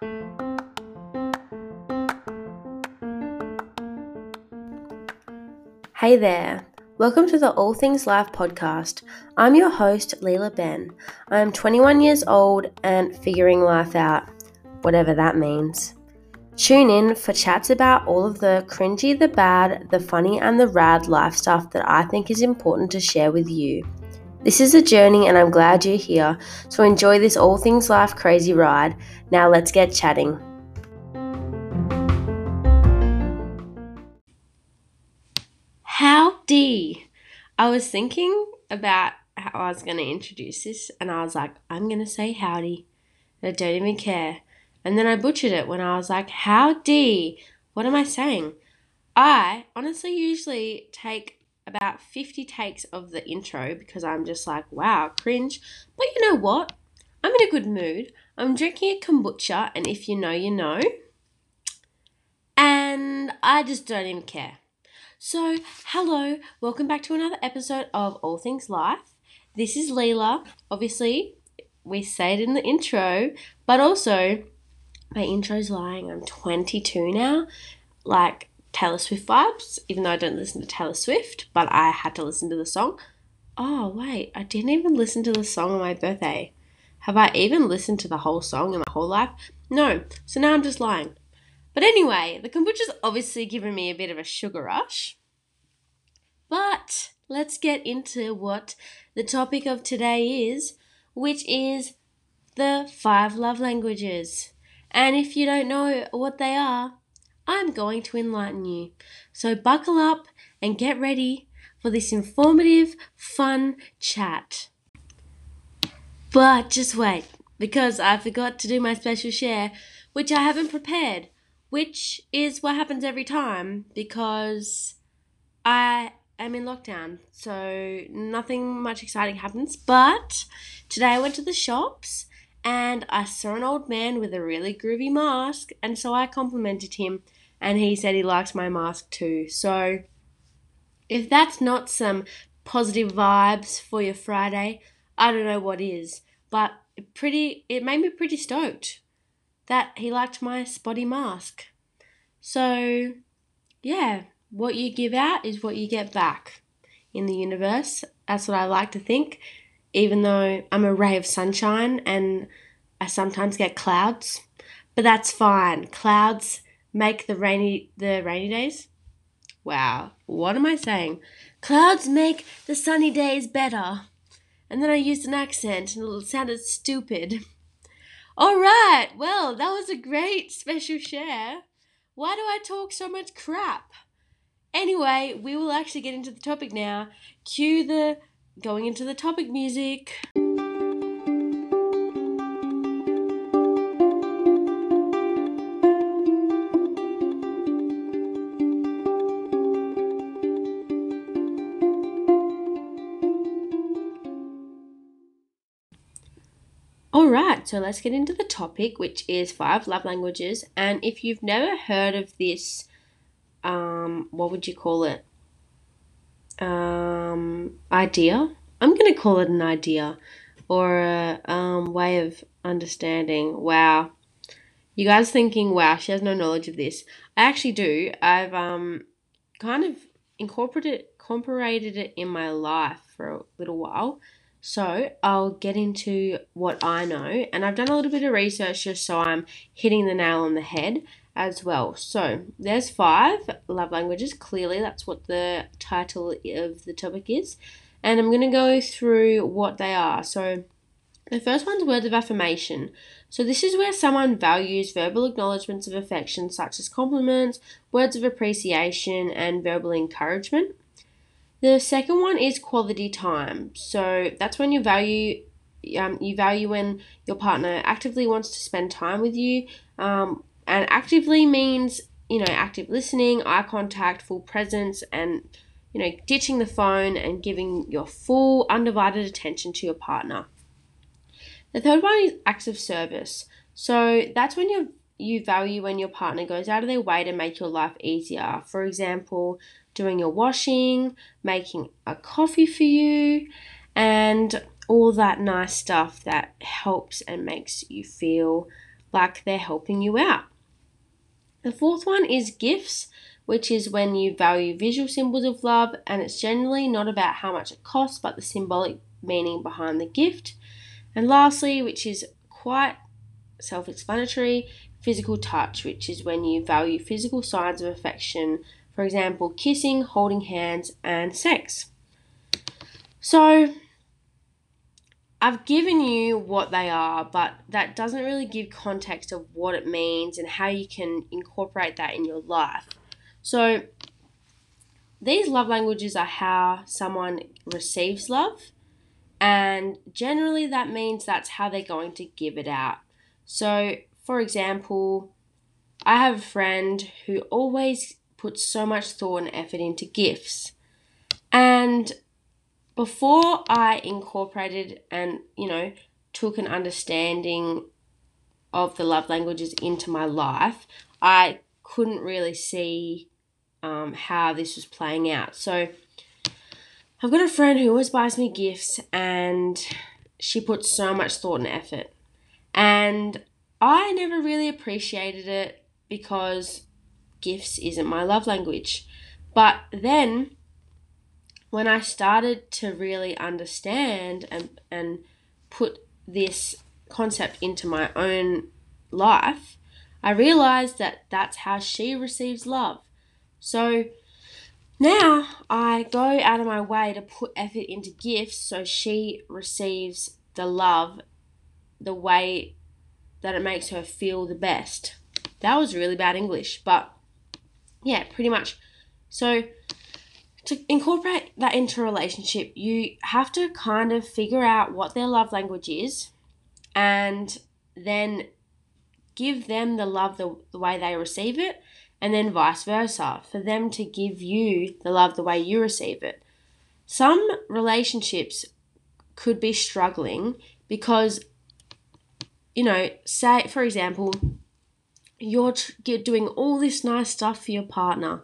Hey there. Welcome to the All Things Life podcast. I'm your host, Leela Ben. I am 21 years old and figuring life out, whatever that means. Tune in for chats about all of the cringy, the bad, the funny, and the rad life stuff that I think is important to share with you. This is a journey, and I'm glad you're here. So enjoy this All Things Life crazy ride. Now let's get chatting. Howdy! I was thinking about how I was going to introduce this, and I was like, I'm going to say howdy. I don't even care. And then I butchered it when I was like, howdy. What am I saying? I honestly usually take about 50 takes of the intro because I'm just like, wow, cringe. But you know what? I'm in a good mood. I'm drinking a kombucha, and if you know, you know. And I just don't even care. So, hello, welcome back to another episode of All Things Life. This is Leela. Obviously, we say it in the intro, but also my intro's lying. I'm 22 now, like Taylor Swift vibes, even though I don't listen to Taylor Swift, but I had to listen to the song. Oh, wait, I didn't even listen to the song on my birthday. Have I even listened to the whole song in my whole life? No, so now I'm just lying. But anyway, the kombucha's obviously given me a bit of a sugar rush. But let's get into what the topic of today is, which is the five love languages. And if you don't know what they are, I'm going to enlighten you. So buckle up and get ready for this informative, fun chat. But just wait, because I forgot to do my special share, which I haven't prepared which is what happens every time because I am in lockdown, so nothing much exciting happens. But today I went to the shops and I saw an old man with a really groovy mask, and so I complimented him, and he said he likes my mask too. So if that's not some positive vibes for your Friday, I don't know what is. But pretty, it made me pretty stoked that he liked my spotty mask. So, yeah, what you give out is what you get back in the universe. That's what I like to think, even though I'm a ray of sunshine and I sometimes get clouds. But that's fine. Clouds make the rainy the rainy days. Wow, what am I saying? Clouds make the sunny days better. And then I used an accent and it sounded stupid. All right, well, that was a great special share. Why do I talk so much crap? Anyway, we will actually get into the topic now. Cue the going into the topic music. Right, so let's get into the topic, which is five love languages. And if you've never heard of this, um, what would you call it? Um, idea. I'm going to call it an idea or a um, way of understanding. Wow. You guys thinking, wow, she has no knowledge of this. I actually do. I've um, kind of incorporated, incorporated it in my life for a little while. So I'll get into what I know, and I've done a little bit of research just so I'm hitting the nail on the head as well. So there's five love languages. Clearly, that's what the title of the topic is, and I'm going to go through what they are. So the first one's words of affirmation. So this is where someone values verbal acknowledgements of affection, such as compliments, words of appreciation, and verbal encouragement. The second one is quality time. So that's when you value um, you value when your partner actively wants to spend time with you. Um, and actively means you know active listening, eye contact, full presence, and you know ditching the phone and giving your full undivided attention to your partner. The third one is acts of service. So that's when you you value when your partner goes out of their way to make your life easier. For example, doing your washing, making a coffee for you, and all that nice stuff that helps and makes you feel like they're helping you out. The fourth one is gifts, which is when you value visual symbols of love, and it's generally not about how much it costs, but the symbolic meaning behind the gift. And lastly, which is quite self explanatory, physical touch, which is when you value physical signs of affection, for example, kissing, holding hands, and sex. So, I've given you what they are, but that doesn't really give context of what it means and how you can incorporate that in your life. So, these love languages are how someone receives love, and generally that means that's how they're going to give it out. So, for example, I have a friend who always puts so much thought and effort into gifts. And before I incorporated and, you know, took an understanding of the love languages into my life, I couldn't really see um, how this was playing out. So I've got a friend who always buys me gifts and she puts so much thought and effort. And I never really appreciated it because gifts isn't my love language. But then when I started to really understand and, and put this concept into my own life, I realized that that's how she receives love. So now I go out of my way to put effort into gifts so she receives the love the way that it makes her feel the best. That was really bad English, but yeah, pretty much. So to incorporate that into a relationship, you have to kind of figure out what their love language is and then give them the love the, the way they receive it, and then vice versa, for them to give you the love the way you receive it. Some relationships could be struggling because, you know, say, for example, you're, doing all this nice stuff for your partner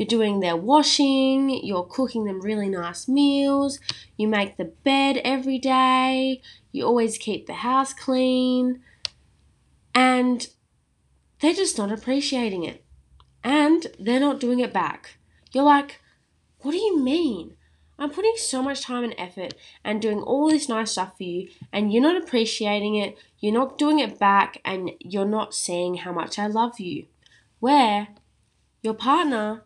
you're doing their washing, you're cooking them really nice meals, you make the bed every day, you always keep the house clean, and they're just not appreciating it. And they're not doing it back. You're like, what do you mean? I'm putting so much time and effort and doing all this nice stuff for you, and you're not appreciating it, you're not doing it back, and you're not seeing how much I love you. Where your partner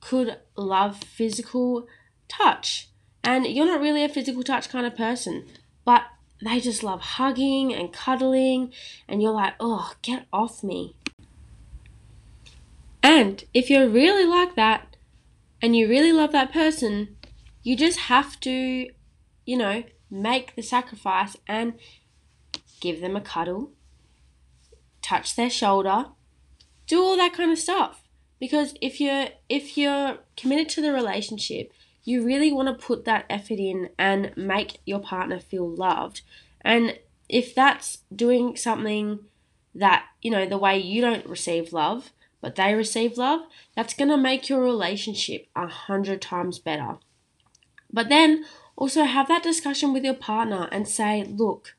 could love physical touch. And you're not really a physical touch kind of person, but they just love hugging and cuddling, and you're like, oh, get off me. And if you're really like that and you really love that person, you just have to, you know, make the sacrifice and give them a cuddle, touch their shoulder, do all that kind of stuff. Because if you're if you're committed to the relationship you really want to put that effort in and make your partner feel loved. And if that's doing something that you know the way you don't receive love but they receive love that's going to make your relationship a hundred times better but then also have that discussion with your partner and say look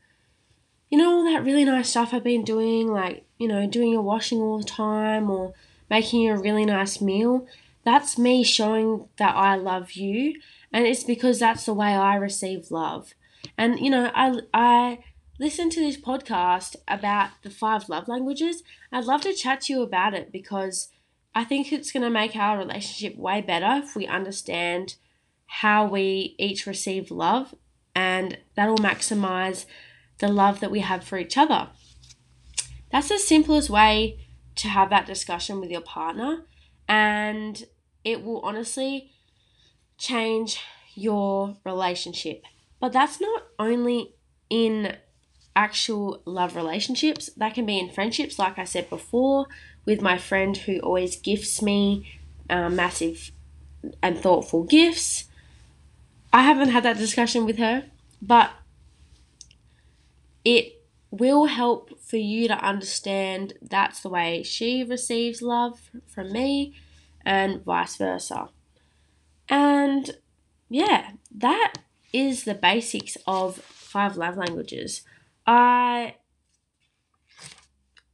you know all that really nice stuff i've been doing like you know doing your washing all the time or making you a really nice meal, that's me showing that I love you. And it's because that's the way I receive love. And, you know, I, I listen to this podcast about the five love languages. I'd love to chat to you about it because I think it's going to make our relationship way better if we understand how we each receive love and that'll maximize the love that we have for each other. That's the simplest way to have that discussion with your partner and it will honestly change your relationship. But that's not only in actual love relationships, that can be in friendships, like I said before, with my friend who always gifts me uh, massive and thoughtful gifts. I haven't had that discussion with her, but it will help for you to understand that's the way she receives love from me and vice versa. And yeah, that is the basics of five love languages. I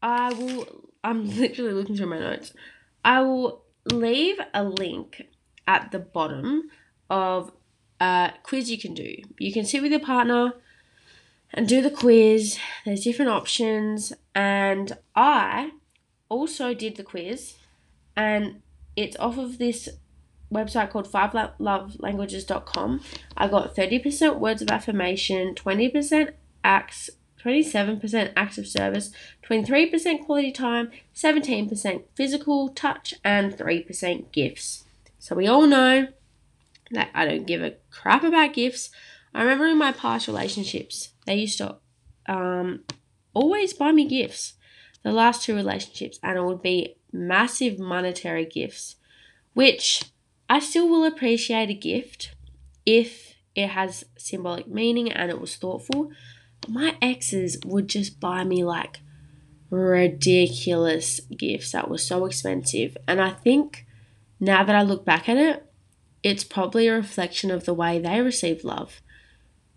I will. I'm literally looking through my notes. I will leave a link at the bottom of a quiz you can do. You can sit with your partner and do the quiz. There's different options, and I also did the quiz, and it's off of this website called fivelovelanguages.com. I got 30% words of affirmation, 20% acts 27% acts of service, 23% quality time, 17% physical touch, and 3% gifts. So we all know that I don't give a crap about gifts. I remember in my past relationships, they used to um, always buy me gifts. The last two relationships, and it would be massive monetary gifts, which I still will appreciate a gift if it has symbolic meaning and it was thoughtful my exes would just buy me like ridiculous gifts that were so expensive. And I think now that I look back at it, it's probably a reflection of the way they receive love.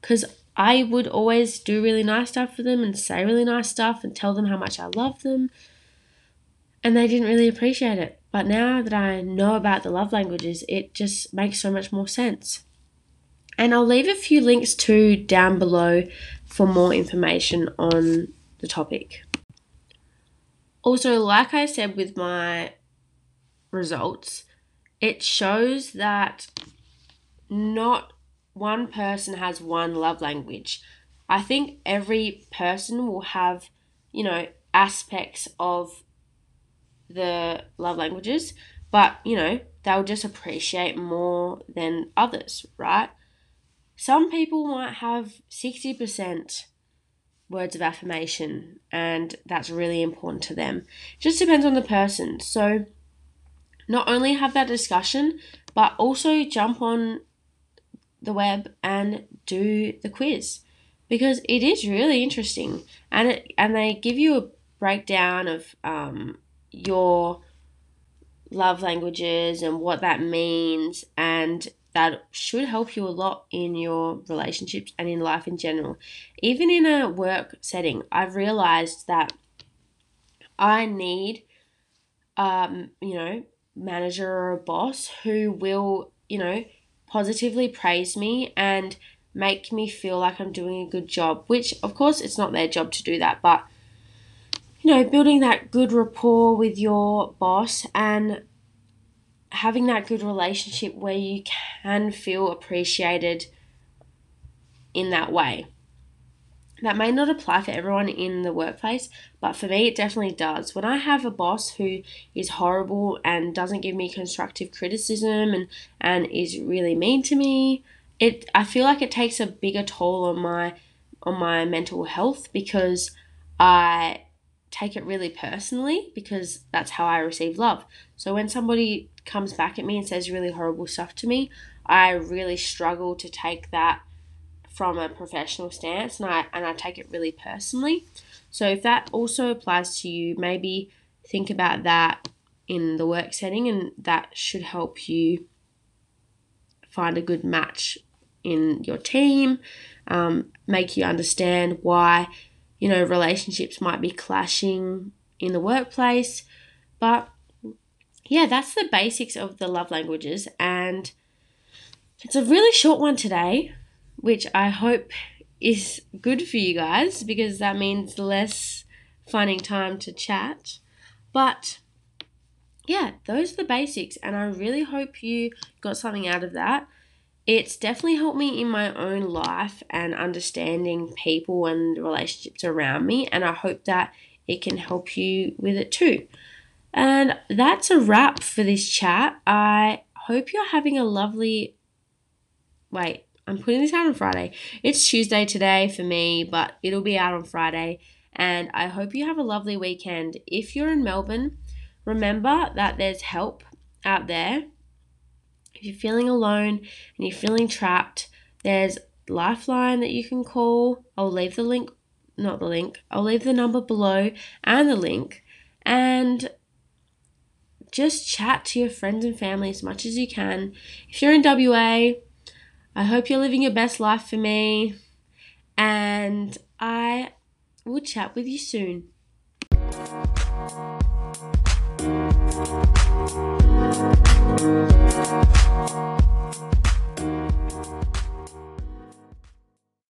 Because I would always do really nice stuff for them and say really nice stuff and tell them how much I love them. And they didn't really appreciate it. But now that I know about the love languages, it just makes so much more sense. And I'll leave a few links too down below for more information on the topic. Also, like I said with my results, it shows that not one person has one love language. I think every person will have, you know, aspects of the love languages, but, you know, they'll just appreciate more than others, right? Some people might have 60% words of affirmation, and that's really important to them. It just depends on the person. So, not only have that discussion, but also jump on the web and do the quiz because it is really interesting and it and they give you a breakdown of um, your love languages and what that means and that should help you a lot in your relationships and in life in general. Even in a work setting, I've realized that I need, um, you know, manager or a boss who will, you know, positively praise me and make me feel like I'm doing a good job, which of course it's not their job to do that, but you know, building that good rapport with your boss and having that good relationship where you can feel appreciated in that way. That may not apply for everyone in the workplace, but for me, it definitely does. When I have a boss who is horrible and doesn't give me constructive criticism and, and is really mean to me, it I feel like it takes a bigger toll on my on my mental health because I take it really personally because that's how I receive love. So when somebody comes back at me and says really horrible stuff to me, I really struggle to take that from a professional stance and I and I take it really personally. So if that also applies to you, maybe think about that in the work setting and that should help you find a good match in your team, um, make you understand why you know relationships might be clashing in the workplace, but yeah, that's the basics of the love languages. And it's a really short one today, which I hope is good for you guys because that means less finding time to chat. But yeah, those are the basics, and I really hope you got something out of that. It's definitely helped me in my own life and understanding people and relationships around me, and I hope that it can help you with it too. And that's a wrap for this chat. I hope you're having a lovely. Wait, I'm putting this out on Friday. It's Tuesday today for me, but it'll be out on Friday. And I hope you have a lovely weekend. If you're in Melbourne, remember that there's help out there. If you're feeling alone and you're feeling trapped, there's Lifeline that you can call. I'll leave the link, not the link, I'll leave the number below and the link. And just chat to your friends and family as much as you can. If you're in WA, I hope you're living your best life for me, and I will chat with you soon.